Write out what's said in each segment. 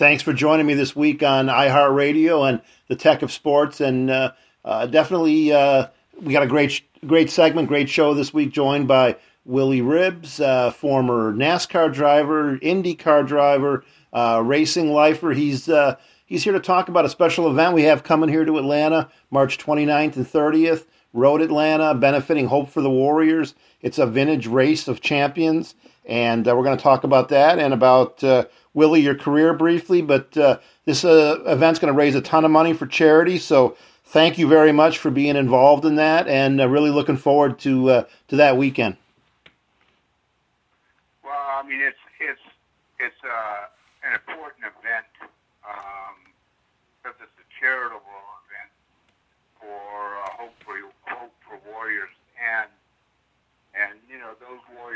thanks for joining me this week on iHeartRadio and the Tech of Sports. And uh, uh, definitely, uh, we got a great, great segment, great show this week, joined by Willie Ribbs, uh, former NASCAR driver, IndyCar driver, uh, racing lifer. He's uh, he's here to talk about a special event we have coming here to Atlanta, March 29th and 30th. Road Atlanta, benefiting Hope for the Warriors. It's a vintage race of champions, and uh, we're going to talk about that and about uh, Willie, your career briefly. But uh, this uh, event's going to raise a ton of money for charity, so thank you very much for being involved in that, and uh, really looking forward to to that weekend. Well, I mean, it's it's it's an important event because um, it's a charitable event for hope for hope for warriors, and and you know those warriors,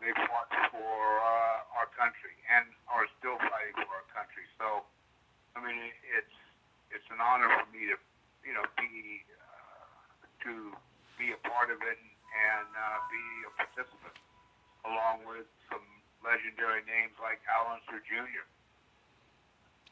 they fought for uh, our country and are still fighting for our country. So, I mean, it's it's an honor for me to you know be uh, to be a part of it and uh, be a participant, along with some legendary names like Al Unser Jr.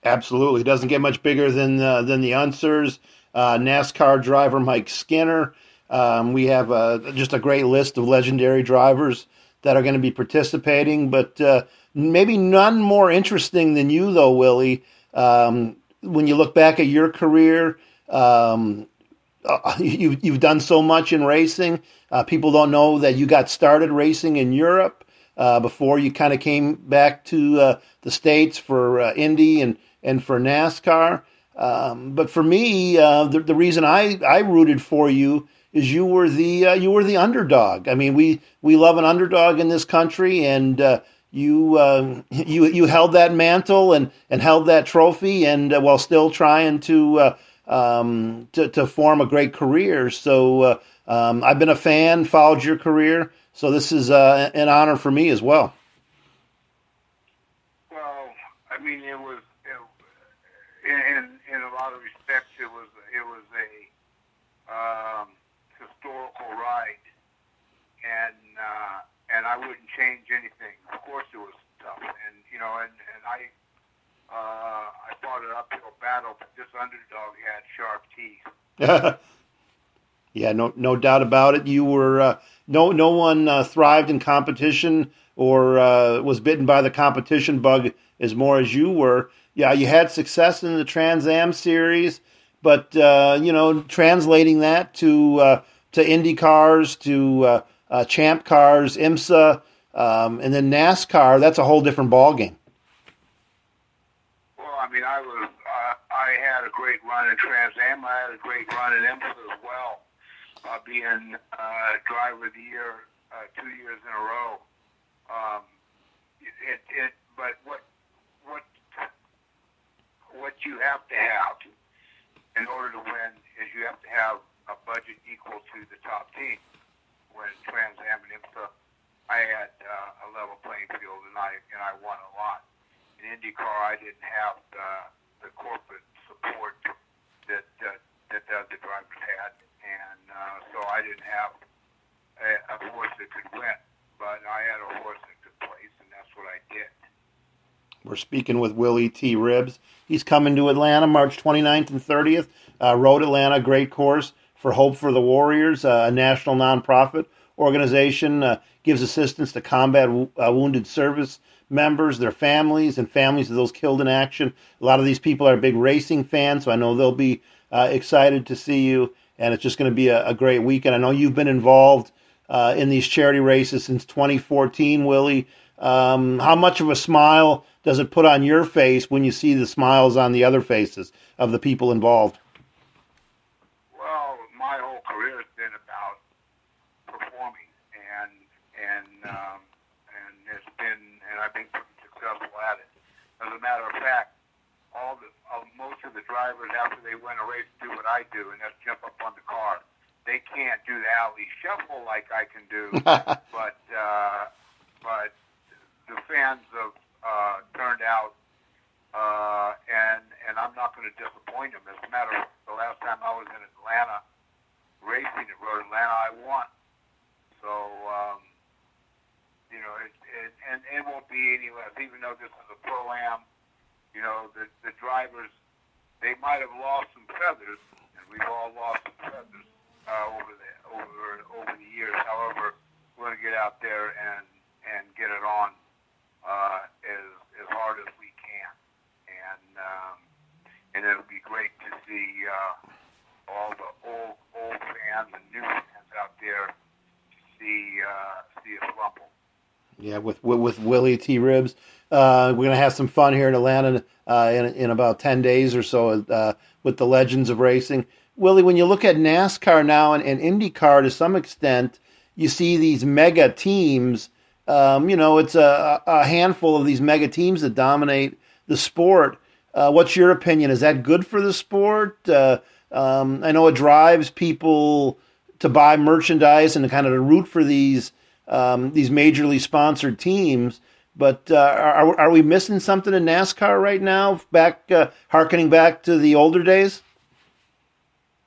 Absolutely, doesn't get much bigger than uh, than the Unsers uh, NASCAR driver Mike Skinner. Um, we have uh, just a great list of legendary drivers that are going to be participating, but uh, maybe none more interesting than you, though, Willie. Um, when you look back at your career, um, uh, you, you've done so much in racing. Uh, people don't know that you got started racing in Europe uh, before you kind of came back to uh, the States for uh, Indy and, and for NASCAR. Um, but for me, the, the reason I, I rooted for you is you were the uh, you were the underdog. I mean, we we love an underdog in this country, and uh, you uh, you you held that mantle and, and held that trophy, and uh, while still trying to, uh, um, to to form a great career. So um, I've been a fan, followed your career. So this is an honor for me as well. Well, I mean, it was in in a lot of respects, it was it was a um, and uh, and I wouldn't change anything. Of course, it was tough, and you know, and and I uh, I fought an uphill battle, but this underdog had sharp teeth. yeah, no no doubt about it. You were uh, no no one uh, thrived in competition or uh, was bitten by the competition bug as more as you were yeah, you had success in the Trans Am series, but uh, you know, translating that to uh, to Indy cars, to uh, uh Champ cars, IMSA, um, and then NASCAR, that's a whole different ballgame. Well, I mean, I was I had a great run in Trans Am. I had a great run in IMSA as well, uh, being driver of the year two years in a row. Um, it, it, but what what you have to have in order to win is you have to have a budget equal to the top team. When Trans Am and IMSA, I had uh, a level playing field and I and I won a lot. In IndyCar, I didn't have the, the corporate support that uh, that the other drivers had, and uh, so I didn't have a, a horse that could win. But I had a horse that could place, and that's what I did. We're speaking with Willie T. Ribbs. He's coming to Atlanta March 29th and 30th. Uh, Road Atlanta, great course for Hope for the Warriors, uh, a national nonprofit organization, uh, gives assistance to combat uh, wounded service members, their families, and families of those killed in action. A lot of these people are big racing fans, so I know they'll be uh, excited to see you, and it's just going to be a, a, great weekend. I know you've been involved uh, in these charity races since 2014, Willie. Um, how much of a smile does it put on your face when you see the smiles on the other faces of the people involved? Well, my whole career has been about performing, and and um, and it's been, and I've been pretty successful at it. As a matter of fact, all the uh, most of the drivers after they win a race do what I do, and that's jump up on the car. They can't do the Ali shuffle like I can do, but uh, but the fans have uh, turned out, uh, and and I'm not going to disappoint them. As a matter of the last time I was in Atlanta racing at Road Atlanta, I won. So um, you know, it, it, and it won't be any less. Even though this is a pro am, you know, the the drivers they might have lost some feathers, and we've all lost some feathers uh, over the over over the years. However, we're going to get out there and and get it on uh, as as hard as we can, and um, and it'll be great to see uh, all the old old fans and new fans out there see uh, see us rumble. Yeah, with with, with Willie T. Ribbs. Uh, we're gonna have some fun here in Atlanta uh, in in about ten days or so uh, with the legends of racing. Willie, when you look at NASCAR now and, and IndyCar to some extent, you see these mega teams. Um, you know, it's a, a handful of these mega teams that dominate the sport. Uh, what's your opinion? Is that good for the sport? Uh, um, I know it drives people to buy merchandise and to kind of root for these um, these majorly sponsored teams. But uh, are are we missing something in NASCAR right now? Back uh, harkening back to the older days.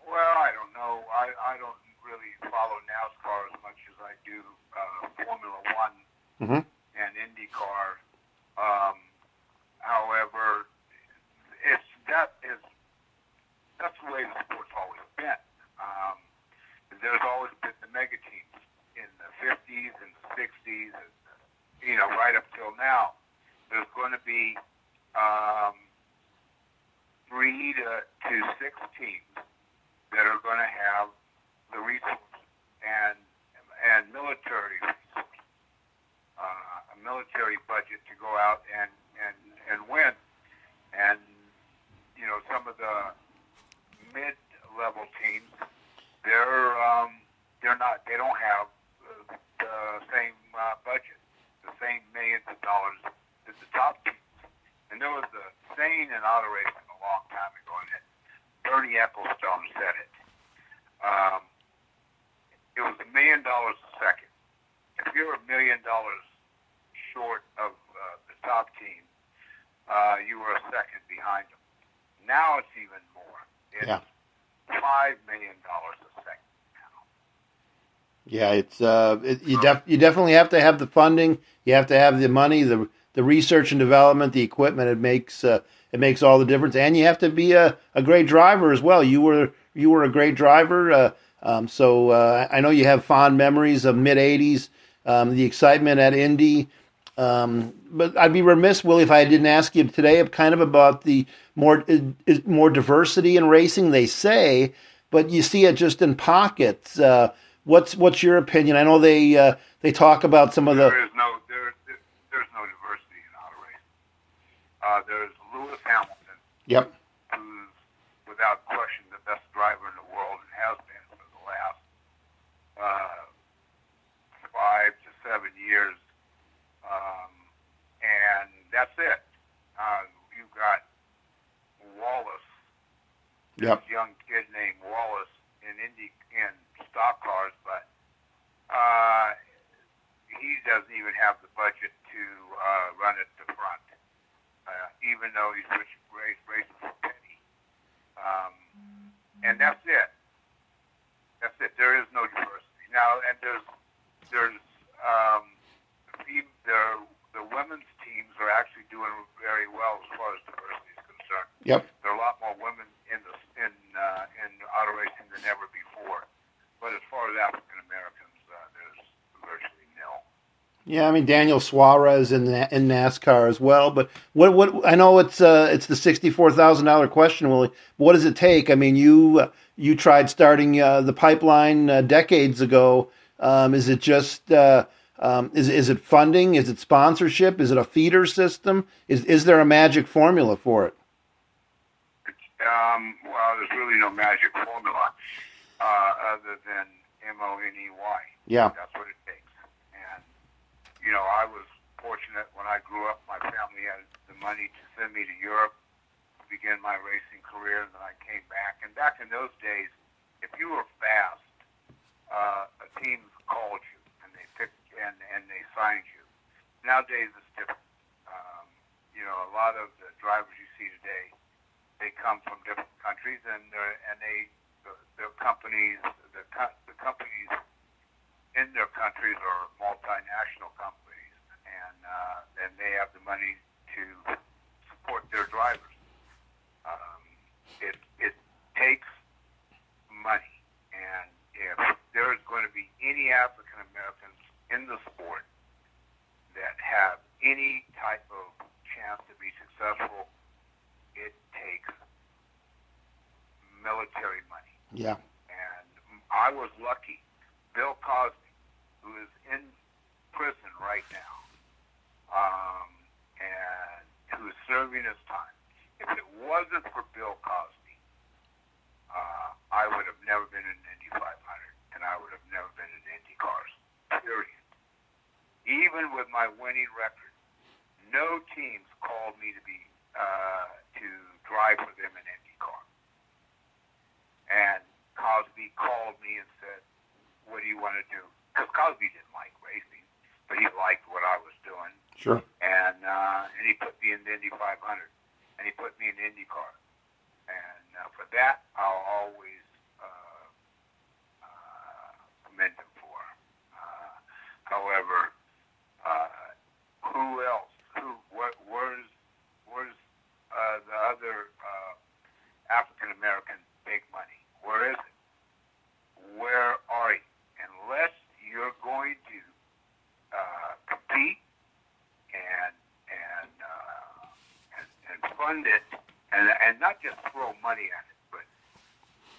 Well, I don't know. I, I don't really follow NASCAR as much as I do uh, Formula One Mm-hmm. and IndyCar. Um, however, it's that is that's the way the sport's always been. Um, there's always been the mega the 50s and 60s, and, you know, right up till now. There's going to be um, three to, to six teams that are going to have the resources and and military resources uh, a military budget to go out and, and, and win. And, you know, some of the mid-level teams, they're, um, they're not, they don't have uh, the same uh, budget, the same millions of dollars as the top teams. And there was a saying in auto racing a long time ago, and it, Bernie Ecclestone said it. Um, it was a million dollars a second. If you're a million dollars short of uh, the top team, uh, you were a second behind them. Now it's even more. It's Yeah. five million dollars a second now. Yeah, it's uh, it, you def- you definitely have to have the funding. You have to have the money, the the research and development, the equipment. It makes uh, it makes all the difference, and you have to be a, a great driver as well. You were you were a great driver, uh, um, so uh, I know you have fond memories of mid '80s, um, the excitement at Indy. Um, but I'd be remiss, Willie, if I didn't ask you today, kind of about the more uh, more diversity in racing. They say, but you see it just in pockets. Uh, what's what's your opinion? I know they uh, they talk about some of the There is no there, there there's no diversity in auto racing. Uh, there's yep who's without question the best driver in the world and has been for the last uh, five to seven years. Um, and that's it. Uh, you've got Wallace, yep this young kid named Wallace in Indy in stock cars, but uh, he doesn't even have the budget to uh, run at the front, even though he's rich, race, for Penny. Um, and that's it. That's it. There is no diversity now, and there's there's um, the, the the women's teams are actually doing very well as far as diversity is concerned yep there are a lot more women in the in uh, in auto racing than ever before. But as far as African Americans, uh, there's virtually nil. Yeah. I mean Daniel Suarez in in NASCAR as well. But what what I know it's uh, it's the sixty four thousand dollar question, Willie. What does it take? I mean you uh, you tried starting uh, the pipeline uh, decades ago. Um, is it just uh, um, is is it funding? Is it sponsorship? Is it a feeder system? Is is there a magic formula for it? Um, well, there's really no magic formula uh, other than M O N E Y. Yeah. That's what it you know, I was fortunate when I grew up. My family had the money to send me to Europe to begin my racing career, and then I came back. And back in those days, if you were fast, uh, a team called you and they picked and and they signed you. Nowadays, it's different. Um, you know, a lot of the drivers you see today, they come from different countries, and and they the, the companies the the companies in their countries are multinational companies, and uh, and they have the money to support their drivers. Um, it it takes money, and if there is going to be any African Americans in the sport that have any type of chance to be successful, it takes military money. Yeah. And I was lucky. Bill Cosby who is in prison right now, um, and who is serving his time. If it wasn't for Bill Cosby, uh, I would have never been in Indy 500, and I would have never been in Indy cars. Period. Even with my winning record, no teams called me to be uh, to drive for them in IndyCar. And Cosby called me and said, "What do you want to do?" Because Cosby didn't like racing, but he liked what I was doing. Sure. And uh, and he put me in the Indy 500, and he put me in the IndyCar. And uh, for that, I'll always uh, uh, commend him for. Uh, however, uh, who else? Who? What? Where's? Where's uh, the other uh, African American big money? Where is it? Where are you? Unless you're going to uh, compete and and, uh, and and fund it, and and not just throw money at it, but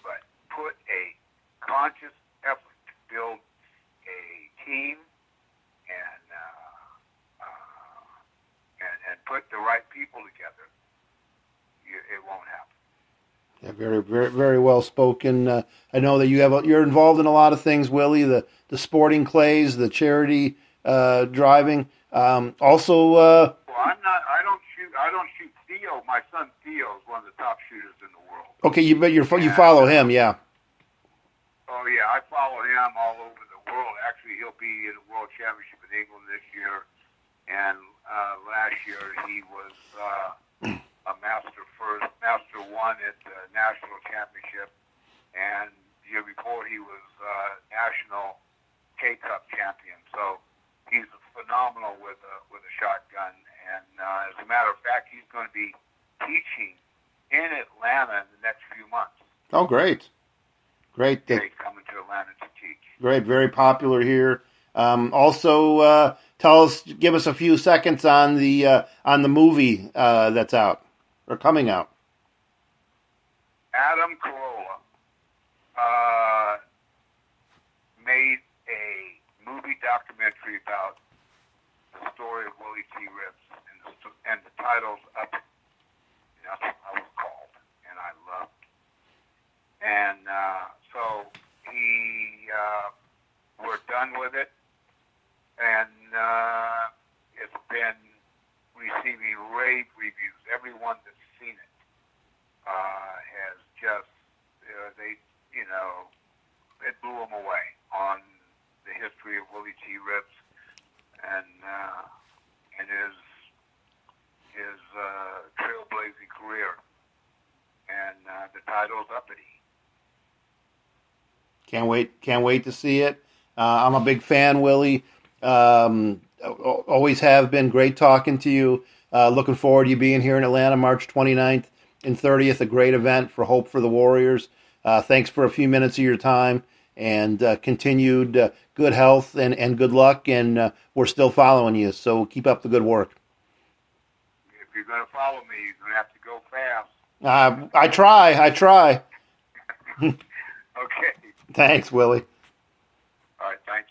but put a conscious effort to build a team and uh, uh, and and put the right people together, you, it won't happen. Yeah, very, very, very well spoken. Uh, I know that you have you're involved in a lot of things, Willie. The the sporting clays, the charity uh, driving. Um, also, uh, Well, I'm not. I don't shoot. I don't shoot Theo. My son Theo is one of the top shooters in the world. okay, you but you you follow him, yeah. Oh yeah, I follow him all over the world. Actually, he'll be in the World Championship in England this year, and uh, last year he was uh, a master first, master one at the national championship, and the year before he was uh, national K Cup champion. So he's phenomenal with a with a shotgun, and uh, as a matter of fact, he's going to be teaching in Atlanta in the next few months. Oh, great, great, He's coming to Atlanta to teach. great, very popular here. Um, also, uh, tell us, give us a few seconds on the uh, on the movie uh, that's out or coming out. Adam Carolla uh, made a movie documentary about the story of Willie T. Ribbs, and the, and the title's up. And that's what I was called, and I loved. And uh, so he, uh, we're done with it, and uh, it's been receiving rave reviews. Everyone that's seen it uh, has just uh, they you know it blew them away on the history of Willie T. Ribbs and uh, and his his uh, trailblazing career. And uh, the title's Uppity. Can't wait! Can't wait to see it. Uh, I'm a big fan, Willie. Um, always have been. Great talking to you. Uh, looking forward to you being here in Atlanta, March 29th and 30th. A great event for Hope for the Warriors. Uh, thanks for a few minutes of your time and uh, continued uh, good health and, and good luck. And uh, we're still following you, so keep up the good work. If you're going to follow me, you're going to have to go fast. Uh, I try. I try. Okay. Thanks, Willie. All right. Thanks.